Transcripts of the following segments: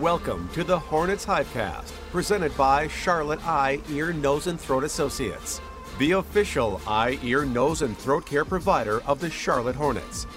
Welcome to the Hornets Hivecast, presented by Charlotte Eye, Ear, Nose, and Throat Associates, the official eye, ear, nose, and throat care provider of the Charlotte Hornets.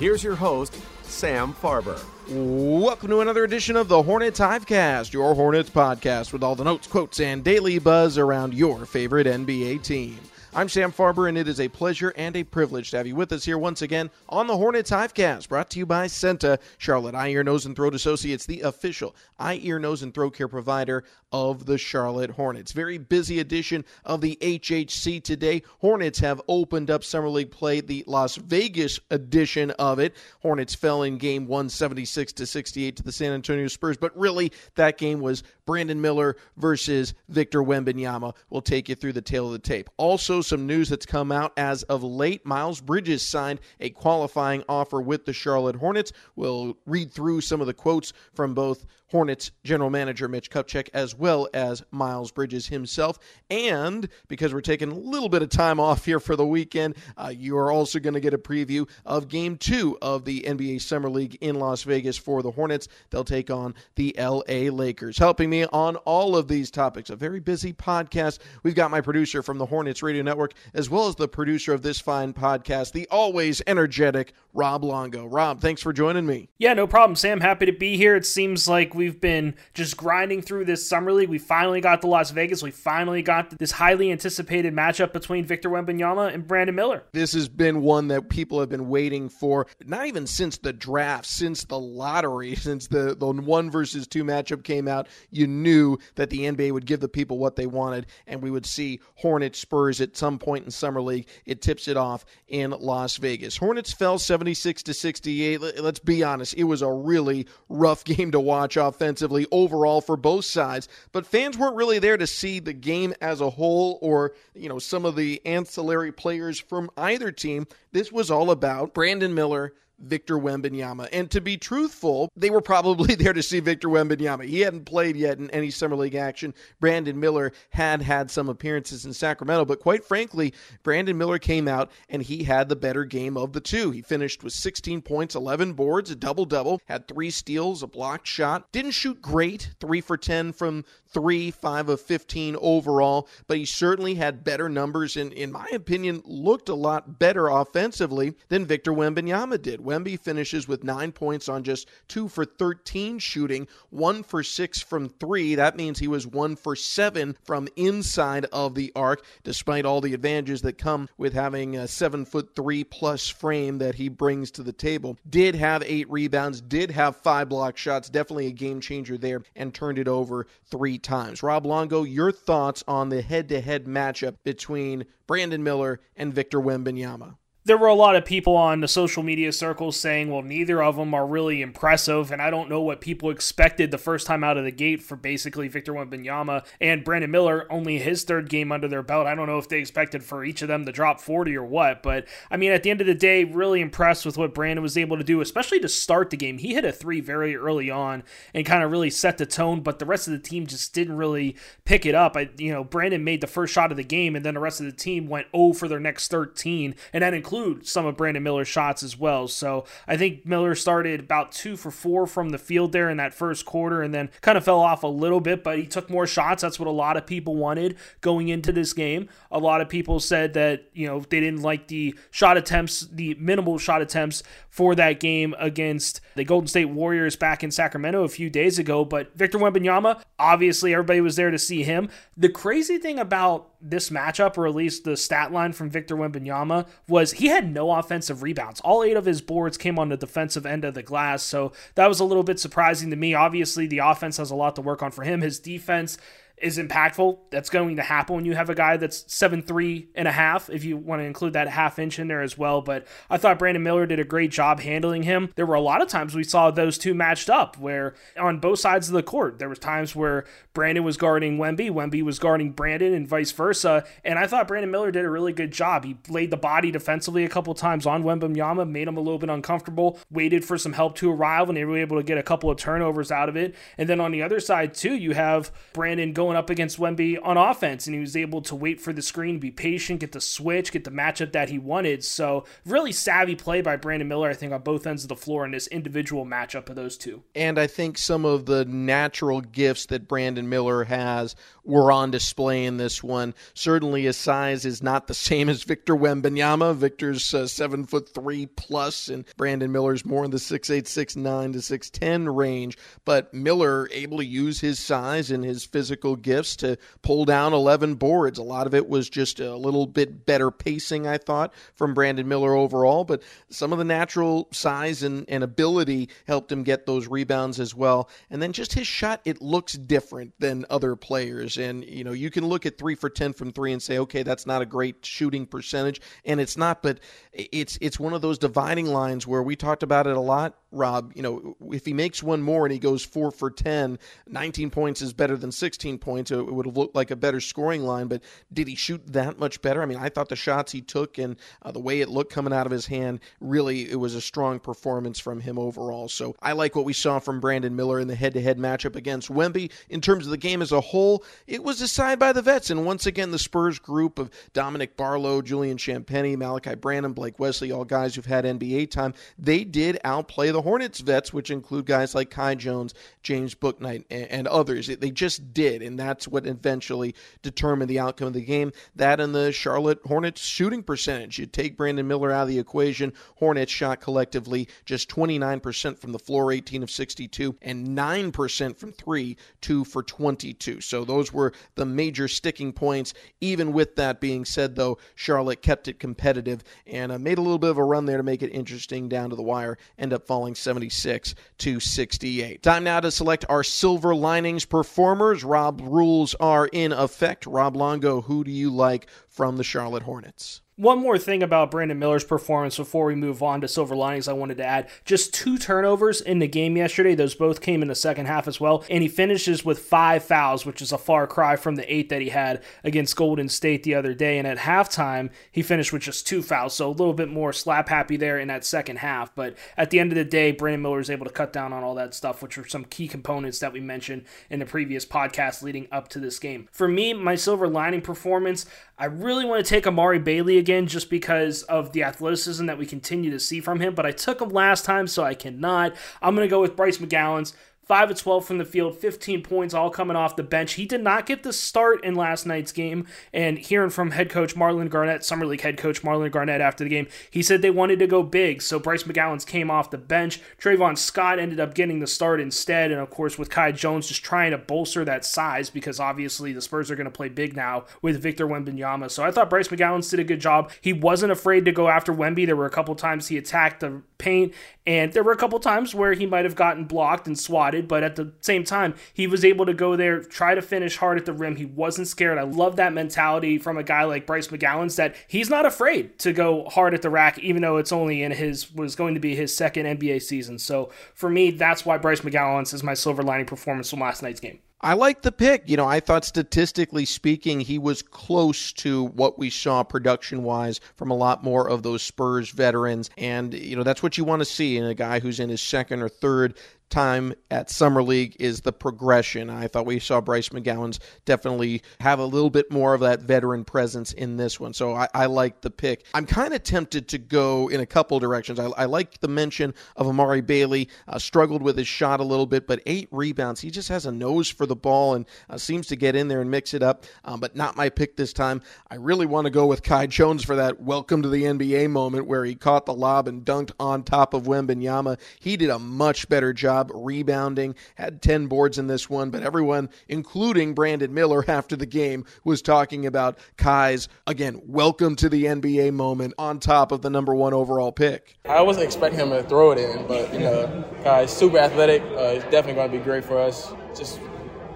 Here's your host, Sam Farber. Welcome to another edition of the Hornets Hivecast, your Hornets podcast with all the notes, quotes, and daily buzz around your favorite NBA team. I'm Sam Farber, and it is a pleasure and a privilege to have you with us here once again on the Hornets Hivecast, brought to you by CEENTA, Charlotte Eye, Ear, Nose, and Throat Associates, the official eye, ear, nose, and throat care provider of the Charlotte Hornets. Very busy edition of the HHC today. Hornets have opened up Summer League play, the Las Vegas edition of it. Hornets fell in game 176 to 68 to the San Antonio Spurs, but really that game was Brandon Miller versus Victor Wembanyama. We'll take you through the tail of the tape. Also, some news that's come out as of late. Miles Bridges signed a qualifying offer with the Charlotte Hornets. We'll read through some of the quotes from both Hornets general manager Mitch Kupchak as well as Miles Bridges himself. And because we're taking a little bit of time off here for the weekend, uh, you are also going to get a preview of game two of the NBA Summer League in Las Vegas for the Hornets. They'll take on the LA Lakers. Helping me on all of these topics, a very busy podcast. We've got my producer from the Hornets Radio Network, as well as the producer of this fine podcast, the always energetic Rob Longo. Rob, thanks for joining me. Yeah, no problem, Sam. Happy to be here. It seems like we've been just grinding through this summer league. We finally got to Las Vegas. We finally got this highly anticipated matchup between Victor Wembanyama and Brandon Miller. This has been one that people have been waiting for, not even since the draft, since the lottery, since the, the one versus two matchup came out. You knew that the NBA would give the people what they wanted, and we would see Hornets Spurs at some point in summer league. It tips it off in Las Vegas. Hornets fell 76 to 68. Let's be honest, it was a really rough game to watch offensively overall for both sides, but fans weren't really there to see the game as a whole or, you know, some of the ancillary players from either team. This was all about Brandon Miller Victor Wembanyama. And to be truthful, they were probably there to see Victor Wembanyama. He hadn't played yet in any summer league action. Brandon Miller had had some appearances in Sacramento, but quite frankly, Brandon Miller came out and he had the better game of the two. He finished with 16 points, 11 boards, a double double, had three steals, a blocked shot. Didn't shoot great, 3 for 10 from 3, 5 of 15 overall, but he certainly had better numbers and in my opinion looked a lot better offensively than Victor Wembanyama did. Wemby finishes with nine points on just two for 13 shooting, one for six from three. That means he was one for seven from inside of the arc, despite all the advantages that come with having a seven foot three plus frame that he brings to the table. Did have eight rebounds, did have five block shots, definitely a game changer there, and turned it over three times. Rob Longo, your thoughts on the head to head matchup between Brandon Miller and Victor Wembanyama? There were a lot of people on the social media circles saying, well, neither of them are really impressive. And I don't know what people expected the first time out of the gate for basically Victor Wembanyama and Brandon Miller, only his third game under their belt. I don't know if they expected for each of them to drop 40 or what. But I mean, at the end of the day, really impressed with what Brandon was able to do, especially to start the game. He hit a three very early on and kind of really set the tone, but the rest of the team just didn't really pick it up. I, you know, Brandon made the first shot of the game, and then the rest of the team went 0 for their next 13, and that includes include some of Brandon Miller's shots as well. So I think Miller started about two for four from the field there in that first quarter and then kind of fell off a little bit, but he took more shots. That's what a lot of people wanted going into this game. A lot of people said that, you know, they didn't like the shot attempts, the minimal shot attempts for that game against the Golden State Warriors back in Sacramento a few days ago. But Victor Wembanyama, obviously everybody was there to see him. The crazy thing about this matchup, or at least the stat line from Victor Wembanyama, was he had no offensive rebounds. All eight of his boards came on the defensive end of the glass, so that was a little bit surprising to me. Obviously, the offense has a lot to work on for him. His defense is impactful. That's going to happen when you have a guy that's seven three and a half, if you want to include that half inch in there as well. But I thought Brandon Miller did a great job handling him. There were a lot of times we saw those two matched up where on both sides of the court, there was times where Brandon was guarding Wemby, Wemby was guarding Brandon, and vice versa. And I thought Brandon Miller did a really good job. He laid the body defensively a couple times on Wembanyama, made him a little bit uncomfortable, waited for some help to arrive, and they were able to get a couple of turnovers out of it. And then on the other side, too, you have Brandon going going up against Wemby on offense, and he was able to wait for the screen, be patient, get the switch, get the matchup that he wanted. So, really savvy play by Brandon Miller, I think, on both ends of the floor in this individual matchup of those two. And I think some of the natural gifts that Brandon Miller has were on display in this one. Certainly, his size is not the same as Victor Wembanyama. Victor's uh, seven foot three plus, and Brandon Miller's more in the six eight, six nine to six ten range. But Miller able to use his size and his physical gifts to pull down 11 boards. A lot of it was just a little bit better pacing, I thought, from Brandon Miller overall, but some of the natural size and, and ability helped him get those rebounds as well. And then just his shot, it looks different than other players. And, you know, you can look at three for 10 from three and say, okay, that's not a great shooting percentage. And it's not, but it's, it's one of those dividing lines where we talked about it a lot Rob, you know, if he makes one more and he goes four for 10, 19 points is better than 16 points. It would have looked like a better scoring line, but did he shoot that much better? I mean, I thought the shots he took and uh, the way it looked coming out of his hand, really, it was a strong performance from him overall. So I like what we saw from Brandon Miller in the head to head matchup against Wemby. In terms of the game as a whole, it was decided by the vets. And once again, the Spurs group of Dominic Barlow, Julian Champagnie, Malachi Branham, Blake Wesley, all guys who've had NBA time, they did outplay the Hornets vets, which include guys like Kai Jones, James Bouknight, and, and others. They just did, and that's what eventually determined the outcome of the game. That and the Charlotte Hornets shooting percentage. You take Brandon Miller out of the equation. Hornets shot collectively just 29% from the floor, 18 of 62, and 9% from three, two for 22. So those were the major sticking points. Even with that being said, though, Charlotte kept it competitive and uh, made a little bit of a run there to make it interesting down to the wire. End up falling 76 to 68. Time now to select our silver linings performers. Rob rules are in effect. Rob Longo, who do you like from the Charlotte Hornets? One more thing about Brandon Miller's performance before we move on to silver linings, I wanted to add just two turnovers in the game yesterday. Those both came in the second half as well. And he finishes with five fouls, which is a far cry from the eight that he had against Golden State the other day. And at halftime, he finished with just two fouls. So a little bit more slap happy there in that second half. But at the end of the day, Brandon Miller is able to cut down on all that stuff, which are some key components that we mentioned in the previous podcast leading up to this game. For me, my silver lining performance, I really want to take Amari Bailey again just because of the athleticism that we continue to see from him, but I took him last time, so I cannot. I'm going to go with Bryce McGowens. 5 of 12 from the field, 15 points, all coming off the bench. He did not get the start in last night's game. And hearing from head coach Marlon Garnett, Summer League head coach Marlon Garnett after the game, he said they wanted to go big. So Bryce McGowens came off the bench. Trayvon Scott ended up getting the start instead. And of course, with Kai Jones just trying to bolster that size because obviously the Spurs are going to play big now with Victor Wembanyama. So I thought Bryce McGowens did a good job. He wasn't afraid to go after Wemby. There were a couple times he attacked the paint, and there were a couple times where he might have gotten blocked and swatted but at the same time, he was able to go there, try to finish hard at the rim. He wasn't scared. I love that mentality from a guy like Bryce McGowens that he's not afraid to go hard at the rack, even though it's only in his was going to be his second NBA season. So for me, that's why Bryce McGowens is my silver lining performance from last night's game. I like the pick. You know, I thought statistically speaking, he was close to what we saw production wise from a lot more of those Spurs veterans. And, you know, that's what you want to see in a guy who's in his second or third time at Summer League is the progression. I thought we saw Bryce McGowens definitely have a little bit more of that veteran presence in this one. So I, I like the pick. I'm kind of tempted to go in a couple directions. I, I like the mention of Amari Bailey. Uh, struggled with his shot a little bit, but eight rebounds. He just has a nose for the ball and uh, seems to get in there and mix it up. Um, but not my pick this time. I really want to go with Kai Jones for that welcome to the NBA moment where he caught the lob and dunked on top of Wembanyama. He did a much better job job rebounding, had 10 boards in this one, but everyone, including Brandon Miller after the game, was talking about Kai's, again, welcome to the NBA moment on top of the number one overall pick. I wasn't expecting him to throw it in, but, you know, Kai's super athletic. Uh, he's definitely going to be great for us. Just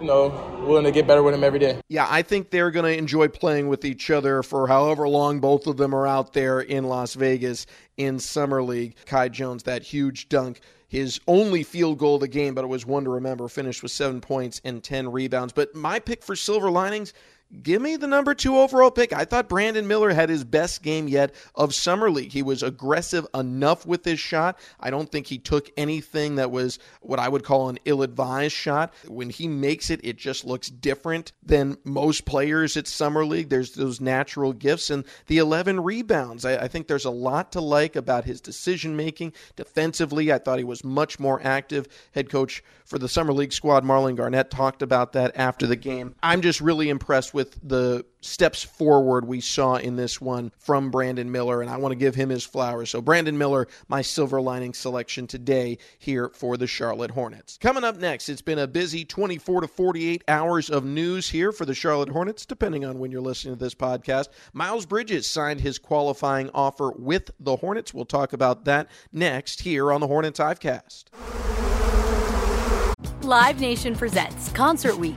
you know, willing to get better with him every day. Yeah, I think they're going to enjoy playing with each other for however long both of them are out there in Las Vegas in Summer League. Kai Jones, that huge dunk his only field goal of the game, but it was one to remember, finished with seven points and 10 rebounds. But my pick for Silver Linings, Give me the number two overall pick. I thought Brandon Miller had his best game yet of Summer League. He was aggressive enough with his shot. I don't think he took anything that was what I would call an ill advised shot. When he makes it, it just looks different than most players at Summer League. There's those natural gifts and the 11 rebounds. I, I think there's a lot to like about his decision making. Defensively, I thought he was much more active. Head coach for the Summer League squad, Marlon Garnett, talked about that after the game. I'm just really impressed with with the steps forward we saw in this one from Brandon Miller, and I want to give him his flowers. So, Brandon Miller, my silver lining selection today here for the Charlotte Hornets. Coming up next, it's been a busy 24 to 48 hours of news here for the Charlotte Hornets, depending on when you're listening to this podcast. Miles Bridges signed his qualifying offer with the Hornets. We'll talk about that next here on the Hornets Hivecast. Live Nation presents Concert Week.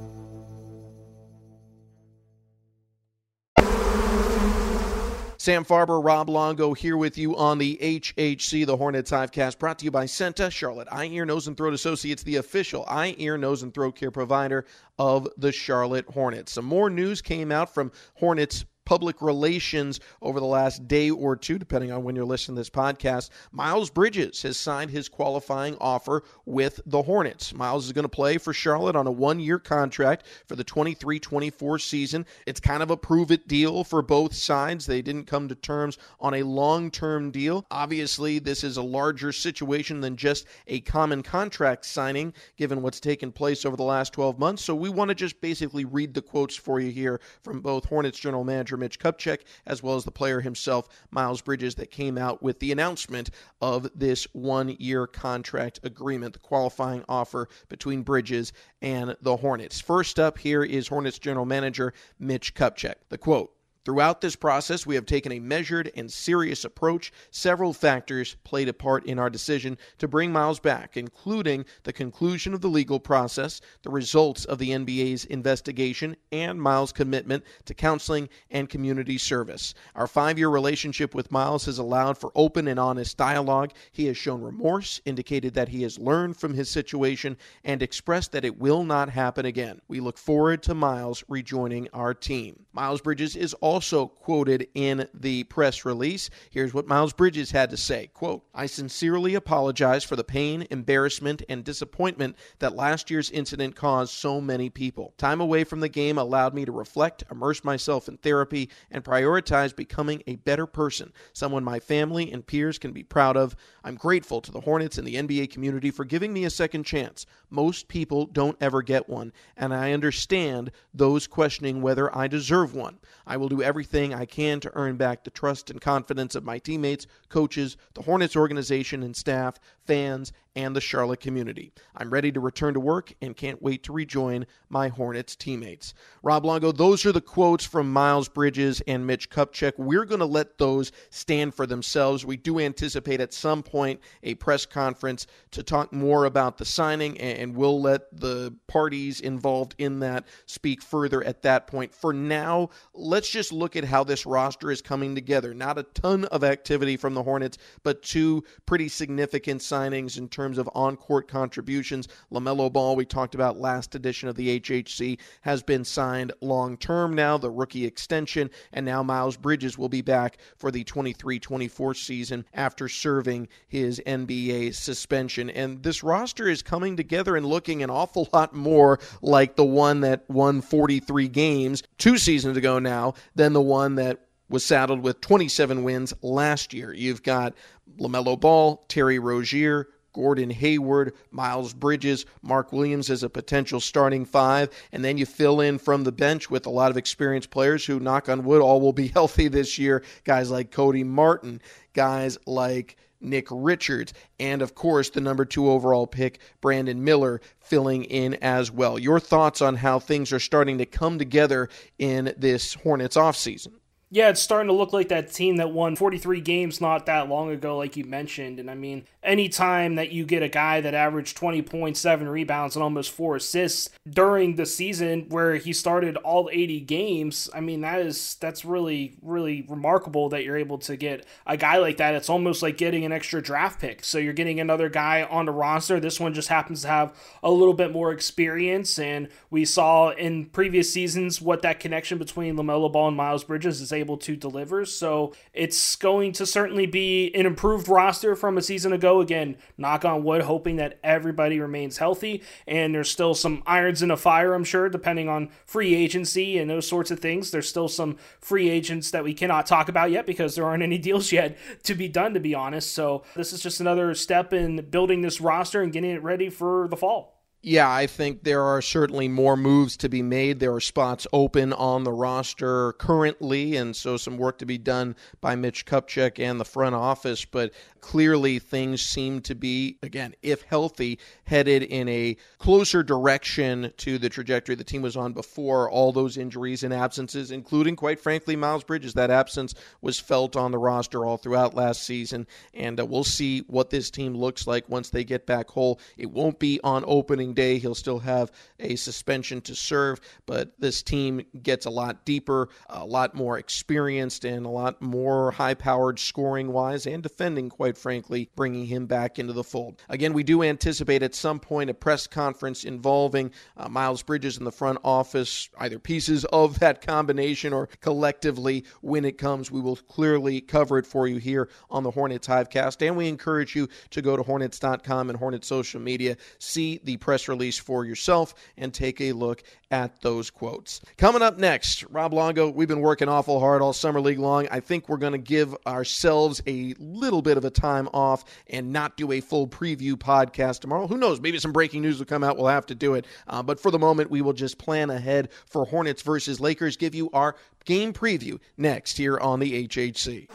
Sam Farber, Rob Longo here with you on the HHC, the Hornets Hivecast, brought to you by CEENTA, Charlotte Eye, Ear, Nose, and Throat Associates, the official eye, ear, nose, and throat care provider of the Charlotte Hornets. Some more news came out from Hornets public relations over the last day or two, depending on when you're listening to this podcast. Miles Bridges has signed his qualifying offer with the Hornets. Miles is going to play for Charlotte on a one year contract for the 23 24 season. It's kind of a prove it deal for both sides. They didn't come to terms on a long term deal. Obviously, this is a larger situation than just a common contract signing, given what's taken place over the last 12 months. So we want to just basically read the quotes for you here from both Hornets general manager manager Mitch Kupchak, as well as the player himself, Miles Bridges, that came out with the announcement of this one year contract agreement, the qualifying offer between Bridges and the Hornets. First up here is Hornets general manager Mitch Kupchak. The quote Throughout this process, we have taken a measured and serious approach. Several factors played a part in our decision to bring Miles back, including the conclusion of the legal process, the results of the NBA's investigation, and Miles' commitment to counseling and community service. Our five year relationship with Miles has allowed for open and honest dialogue. He has shown remorse, indicated that he has learned from his situation, and expressed that it will not happen again. We look forward to Miles rejoining our team. Miles Bridges is also quoted in the press release. Here's what Miles Bridges had to say quote, I sincerely apologize for the pain, embarrassment, and disappointment that last year's incident caused so many people. Time away from the game allowed me to reflect, immerse myself in therapy, and prioritize becoming a better person, someone my family and peers can be proud of. I'm grateful to the Hornets and the NBA community for giving me a second chance. Most people don't ever get one, and I understand those questioning whether I deserve one. I will everything I can to earn back the trust and confidence of my teammates, coaches, the Hornets organization and staff, fans, and the Charlotte community. I'm ready to return to work and can't wait to rejoin my Hornets teammates. Rob Longo, those are the quotes from Miles Bridges and Mitch Kupchak. We're going to let those stand for themselves. We do anticipate at some point a press conference to talk more about the signing, and we'll let the parties involved in that speak further at that point. For now, let's just look at how this roster is coming together. Not a ton of activity from the Hornets, but two pretty significant signings in terms terms of on court contributions. LaMelo Ball, we talked about last edition of the HHC, has been signed long term now, the rookie extension, and now Miles Bridges will be back for the 23 24 season after serving his NBA suspension. And this roster is coming together and looking an awful lot more like the one that won 43 games two seasons ago now than the one that was saddled with 27 wins last year. You've got LaMelo Ball, Terry Rozier, Gordon Hayward, Miles Bridges, Mark Williams as a potential starting five, and then you fill in from the bench with a lot of experienced players who, knock on wood, all will be healthy this year. Guys like Cody Martin, guys like Nick Richards, and of course the number two overall pick, Brandon Miller, filling in as well. Your thoughts on how things are starting to come together in this Hornets offseason? Yeah, it's starting to look like that team that won 43 games not that long ago, like you mentioned. And I mean, anytime that you get a guy that averaged 20.7 rebounds and almost four assists during the season where he started all 80 games, I mean, that is that's really, really remarkable that you're able to get a guy like that. It's almost like getting an extra draft pick. So you're getting another guy on the roster. This one just happens to have a little bit more experience. And we saw in previous seasons what that connection between LaMelo Ball and Miles Bridges is able to deliver. So it's going to certainly be an improved roster from a season ago. Again, knock on wood, hoping that everybody remains healthy. And there's still some irons in the fire, I'm sure, depending on free agency and those sorts of things. There's still some free agents that we cannot talk about yet because there aren't any deals yet to be done, to be honest. So this is just another step in building this roster and getting it ready for the fall. Yeah, I think there are certainly more moves to be made. There are spots open on the roster currently, and so some work to be done by Mitch Kupchak and the front office. But clearly, things seem to be, again, if healthy, headed in a closer direction to the trajectory the team was on before all those injuries and absences, including, quite frankly, Miles Bridges. That absence was felt on the roster all throughout last season, and uh, we'll see what this team looks like once they get back whole. It won't be on opening day. He'll still have a suspension to serve, but this team gets a lot deeper, a lot more experienced, and a lot more high powered scoring wise and defending, quite frankly, bringing him back into the fold. Again, we do anticipate at some point a press conference involving uh, Miles Bridges in the front office, either pieces of that combination or collectively when it comes. We will clearly cover it for you here on the Hornets Hivecast, and we encourage you to go to Hornets.com and Hornets social media, see the press press release for yourself and take a look at those quotes. Coming up next, Rob Longo, we've been working awful hard all summer league long. I think we're going to give ourselves a little bit of a time off and not do a full preview podcast tomorrow. Who knows? Maybe some breaking news will come out. We'll have to do it. Uh, but for the moment, we will just plan ahead for Hornets versus Lakers, give you our game preview next here on the HHC.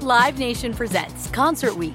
Live Nation presents Concert Week.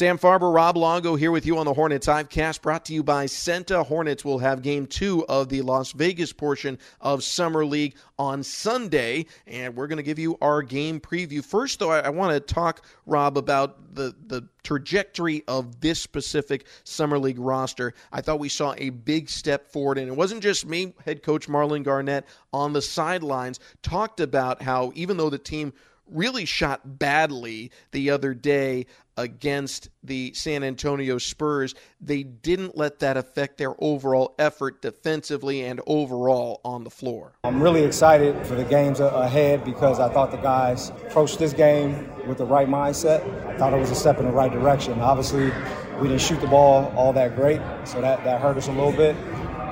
Sam Farber, Rob Longo here with you on the Hornets Hivecast, brought to you by CEENTA. Hornets will have game two of the Las Vegas portion of Summer League on Sunday, and we're going to give you our game preview. First, though, I, I want to talk, Rob, about the, the trajectory of this specific Summer League roster. I thought we saw a big step forward, and it wasn't just me. Head coach Marlon Garnett on the sidelines talked about how even though the team really shot badly the other day against the San Antonio Spurs, they didn't let that affect their overall effort defensively and overall on the floor. I'm really excited for the games ahead because I thought the guys approached this game with the right mindset. I thought it was a step in the right direction. Obviously, we didn't shoot the ball all that great, so that, that hurt us a little bit.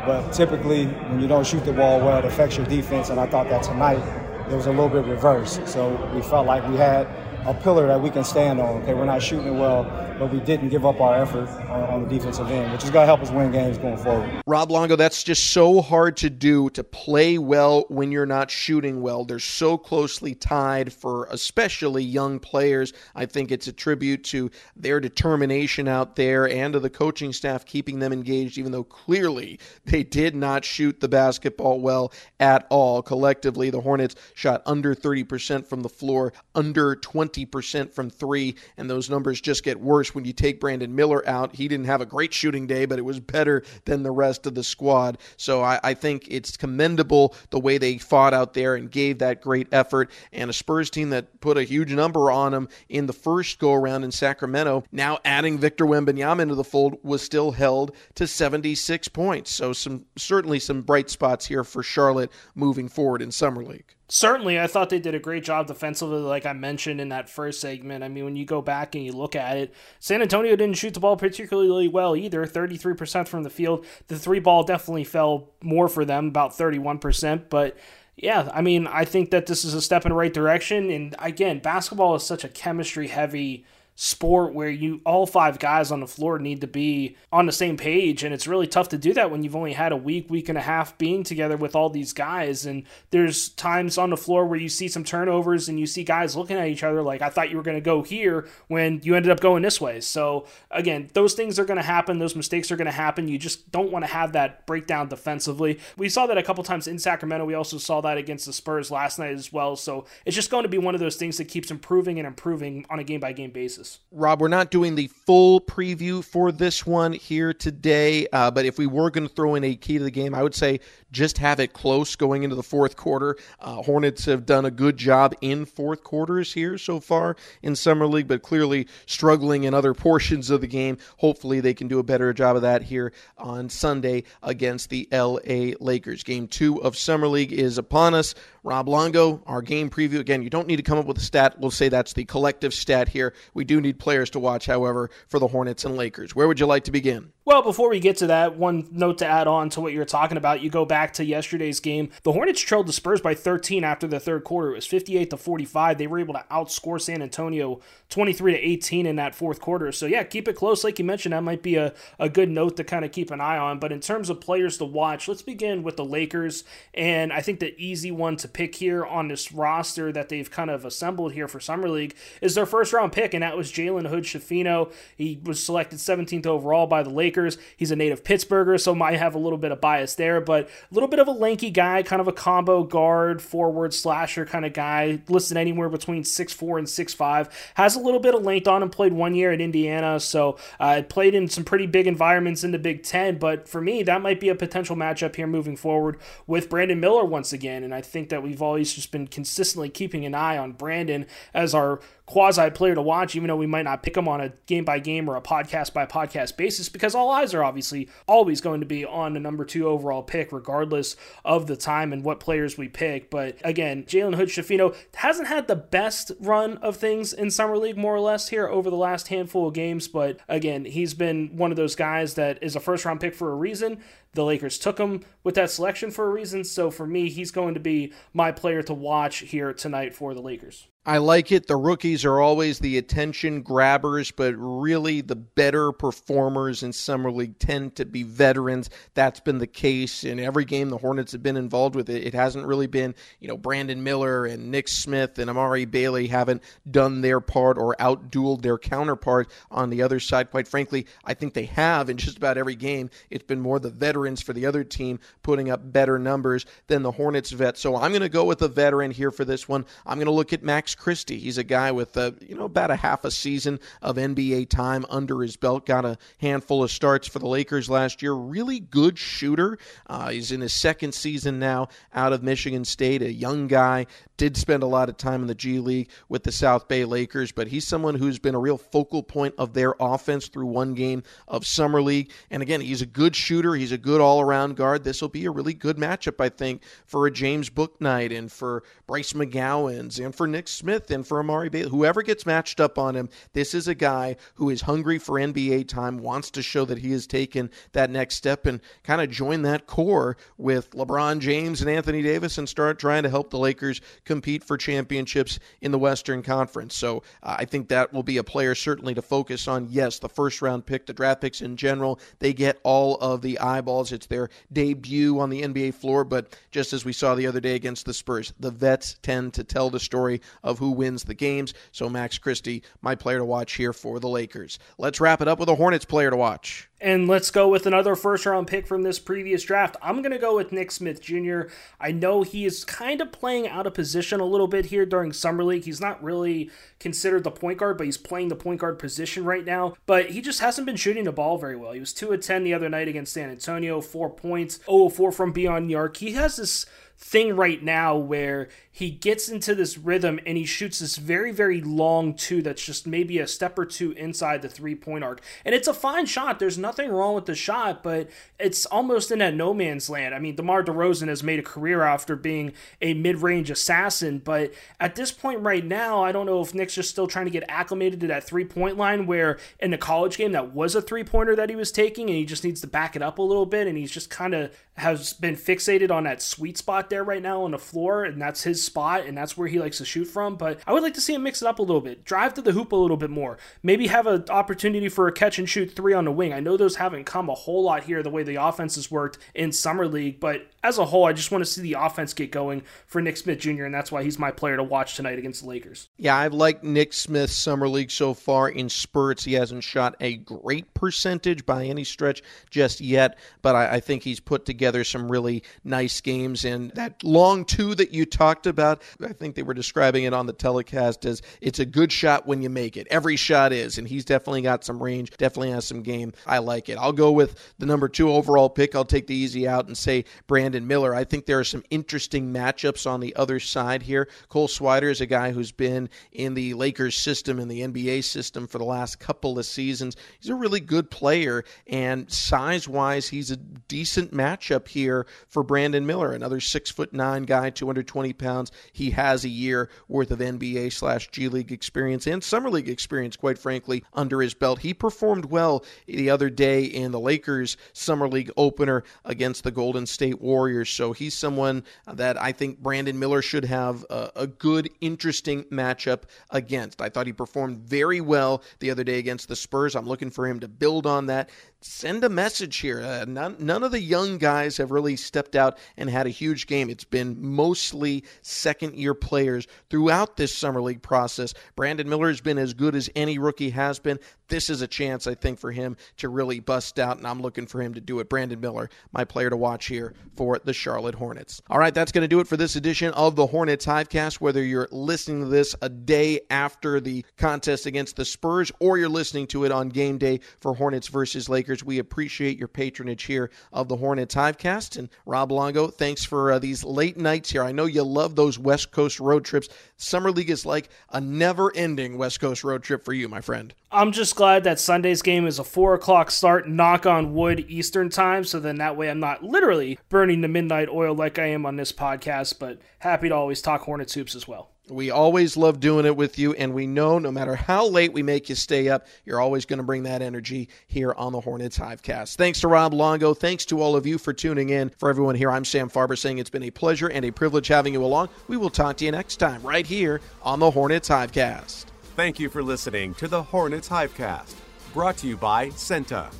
But typically, when you don't shoot the ball well, it affects your defense, and I thought that tonight it was a little bit reversed. So we felt like we had a pillar that we can stand on. Okay, we're not shooting it well, but we didn't give up our effort on, on the defensive end, which is going to help us win games going forward. Rob Longo, that's just so hard to do to play well when you're not shooting well. They're so closely tied for especially young players. I think it's a tribute to their determination out there and to the coaching staff keeping them engaged, even though clearly they did not shoot the basketball well at all. Collectively, the Hornets shot under 30% from the floor, under 20% from three, and those numbers just get worse when you take Brandon Miller out. He didn't have a great shooting day, but it was better than the rest of the squad. So I, I think it's commendable the way they fought out there and gave that great effort. And a Spurs team that put a huge number on them in the first go around in Sacramento, now adding Victor Wembanyama into the fold, was still held to 76 points. So some certainly some bright spots here for Charlotte moving forward in summer league. Certainly, I thought they did a great job defensively, like I mentioned in that first segment. I mean, when you go back and you look at it, San Antonio didn't shoot the ball particularly well either 33% from the field. The three ball definitely fell more for them, about 31%. But yeah, I mean, I think that this is a step in the right direction. And again, basketball is such a chemistry heavy sport where you all five guys on the floor need to be on the same page. And it's really tough to do that when you've only had a week week and a half being together with all these guys. And there's times on the floor where you see some turnovers and you see guys looking at each other like I thought you were going to go here when you ended up going this way. So again those things are going to happen. Those mistakes are going to happen. You just don't want to have that breakdown defensively. We saw that a couple times in Sacramento. We also saw that against the Spurs last night as well. So it's just going to be one of those things that keeps improving and improving on a game by game basis Rob, we're not doing the full preview for this one here today, uh, but if we were going to throw in a key to the game, I would say just have it close going into the fourth quarter. Uh, Hornets have done a good job in fourth quarters here so far in Summer League, but clearly struggling in other portions of the game. Hopefully, they can do a better job of that here on Sunday against the LA Lakers. Game two of Summer League is upon us. Rob Longo, our game preview. Again, you don't need to come up with a stat. We'll say that's the collective stat here. We do need players to watch, however, for the Hornets and Lakers. Where would you like to begin? Well, before we get to that, one note to add on to what you're talking about, you go back to yesterday's game. The Hornets trailed the Spurs by 13 after the third quarter. It was 58 to 45. They were able to outscore San Antonio 23 to 18 in that fourth quarter. So yeah, keep it close. Like you mentioned, that might be a, a good note to kind of keep an eye on. But in terms of players to watch, let's begin with the Lakers. And I think the easy one to pick here on this roster that they've kind of assembled here for Summer League is their first round pick, and that was Jalen Hood Schifino. He was selected 17th overall by the Lakers. Lakers. He's a native Pittsburgher, so might have a little bit of bias there, but a little bit of a lanky guy, kind of a combo guard, forward, slasher kind of guy, listed anywhere between six four and six five. Has a little bit of length on him, played one year at Indiana, so uh, played in some pretty big environments in the Big Ten, but for me, that might be a potential matchup here moving forward with Brandon Miller once again, and I think that we've always just been consistently keeping an eye on Brandon as our quasi player to watch, even though we might not pick him on a game by game or a podcast by podcast basis, because all eyes are obviously always going to be on the number two overall pick, regardless of the time and what players we pick. But again, Jalen Hood Schifino hasn't had the best run of things in Summer League, more or less, here over the last handful of games. But again, he's been one of those guys that is a first round pick for a reason. The Lakers took him with that selection for a reason. So for me, he's going to be my player to watch here tonight for the Lakers. I like it. The rookies are always the attention grabbers, but really the better performers in Summer League tend to be veterans. That's been the case in every game the Hornets have been involved with. It, hasn't really been, you know, Brandon Miller and Nick Smith and Amari Bailey haven't done their part or outdueled their counterpart on the other side. Quite frankly, I think they have in just about every game. It's been more the veterans for the other team putting up better numbers than the Hornets vet. So I'm going to go with a veteran here for this one. I'm going to look at Max Christie. He's a guy with uh, you know about a half a season of NBA time under his belt. Got a handful of starts for the Lakers last year. Really good shooter. Uh, he's in his second season now out of Michigan State. A young guy. Did spend a lot of time in the G League with the South Bay Lakers, but he's someone who's been a real focal point of their offense through one game of Summer League. And again, he's a good shooter. He's a good all around guard. This will be a really good matchup, I think, for a James Bouknight and for Bryce McGowens and for Nick Smith and for Amari Bailey. Whoever gets matched up on him, this is a guy who is hungry for NBA time, wants to show that he has taken that next step and kind of join that core with LeBron James and Anthony Davis and start trying to help the Lakers compete for championships in the Western Conference. So uh, I think that will be a player certainly to focus on. Yes, the first round pick, the draft picks in general, they get all of the eyeballs. It's their debut on the NBA floor, but just as we saw the other day against the Spurs, the vets tend to tell the story of who wins the games. So Max Christie, my player to watch here for the Lakers. Let's wrap it up with a Hornets player to watch. And let's go with another first round pick from this previous draft. I'm going to go with Nick Smith Jr. I know he is kind of playing out of position a little bit here during Summer League. He's not really considered the point guard, but he's playing the point guard position right now. But he just hasn't been shooting the ball very well. He was 2 of 10 the other night against San Antonio, 4 points, 0 4 from beyond the arc. He has this thing right now where he gets into this rhythm and he shoots this very, very long two that's just maybe a step or two inside the three point arc. And it's a fine shot. There's nothing wrong with the shot, but it's almost in that no man's land. I mean, DeMar DeRozan has made a career after being a mid range assassin, but at this point right now, I don't know if Nick's just still trying to get acclimated to that three point line where in the college game that was a three pointer that he was taking and he just needs to back it up a little bit and he's just kind of has been fixated on that sweet spot there right now on the floor and that's his spot and that's where he likes to shoot from. But I would like to see him mix it up a little bit, drive to the hoop a little bit more, maybe have an opportunity for a catch and shoot three on the wing. I know those haven't come a whole lot here the way the offense has worked in Summer League, but as a whole, I just want to see the offense get going for Nick Smith Jr., and that's why he's my player to watch tonight against the Lakers. Yeah, I've liked Nick Smith's Summer League so far in spurts. He hasn't shot a great percentage by any stretch just yet, but I, I think he's put together some really nice games. And that long two that you talked about, I think they were describing it on the telecast as it's a good shot when you make it. Every shot is, and he's definitely got some range, definitely has some game. I like it. I'll go with the number two overall pick. I'll take the easy out and say Brandon. Brandon Miller. I think there are some interesting matchups on the other side here. Cole Swider is a guy who's been in the Lakers system, in the NBA system for the last couple of seasons. He's a really good player, and size wise, he's a decent matchup here for Brandon Miller. Another six foot nine guy, 220 pounds. He has a year worth of NBA slash G League experience and Summer League experience, quite frankly, under his belt. He performed well the other day in the Lakers Summer League opener against the Golden State Warriors. So he's someone that I think Brandon Miller should have a, a good, interesting matchup against. I thought he performed very well the other day against the Spurs. I'm looking for him to build on that send a message here. Uh, none, none of the young guys have really stepped out and had a huge game. It's been mostly second year players throughout this Summer League process. Brandon Miller has been as good as any rookie has been. This is a chance, I think, for him to really bust out, and I'm looking for him to do it. Brandon Miller, my player to watch here for the Charlotte Hornets. All right, that's going to do it for this edition of the Hornets Hivecast. Whether you're listening to this a day after the contest against the Spurs or you're listening to it on game day for Hornets versus Lakers. We appreciate your patronage here of the Hornets Hivecast. And Rob Longo, thanks for uh, these late nights here. I know you love those West Coast road trips. Summer League is like a never ending West Coast road trip for you, my friend. I'm just glad that Sunday's game is a 4 o'clock start, knock on wood, Eastern time. So then that way I'm not literally burning the midnight oil like I am on this podcast, but happy to always talk Hornets hoops as well. We always love doing it with you, and we know no matter how late we make you stay up, you're always going to bring that energy here on the Hornets Hivecast. Thanks to Rob Longo. Thanks to all of you for tuning in. For everyone here, I'm Sam Farber saying it's been a pleasure and a privilege having you along. We will talk to you next time right here on the Hornets Hivecast. Thank you for listening to the Hornets Hivecast, brought to you by CEENTA,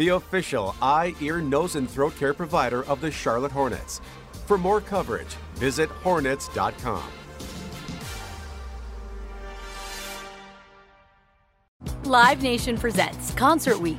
the official eye, ear, nose, and throat care provider of the Charlotte Hornets. For more coverage, visit hornets.com. Live Nation presents Concert Week.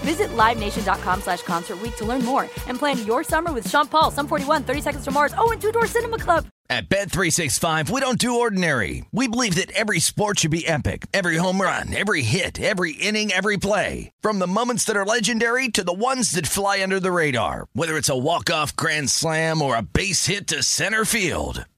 Visit LiveNation.com slash Concert to learn more and plan your summer with Sean Paul, Sum 41, 30 Seconds to Mars, oh, and Two Door Cinema Club. At Bet365, we don't do ordinary. We believe that every sport should be epic. Every home run, every hit, every inning, every play. From the moments that are legendary to the ones that fly under the radar. Whether it's a walk-off grand slam or a base hit to center field.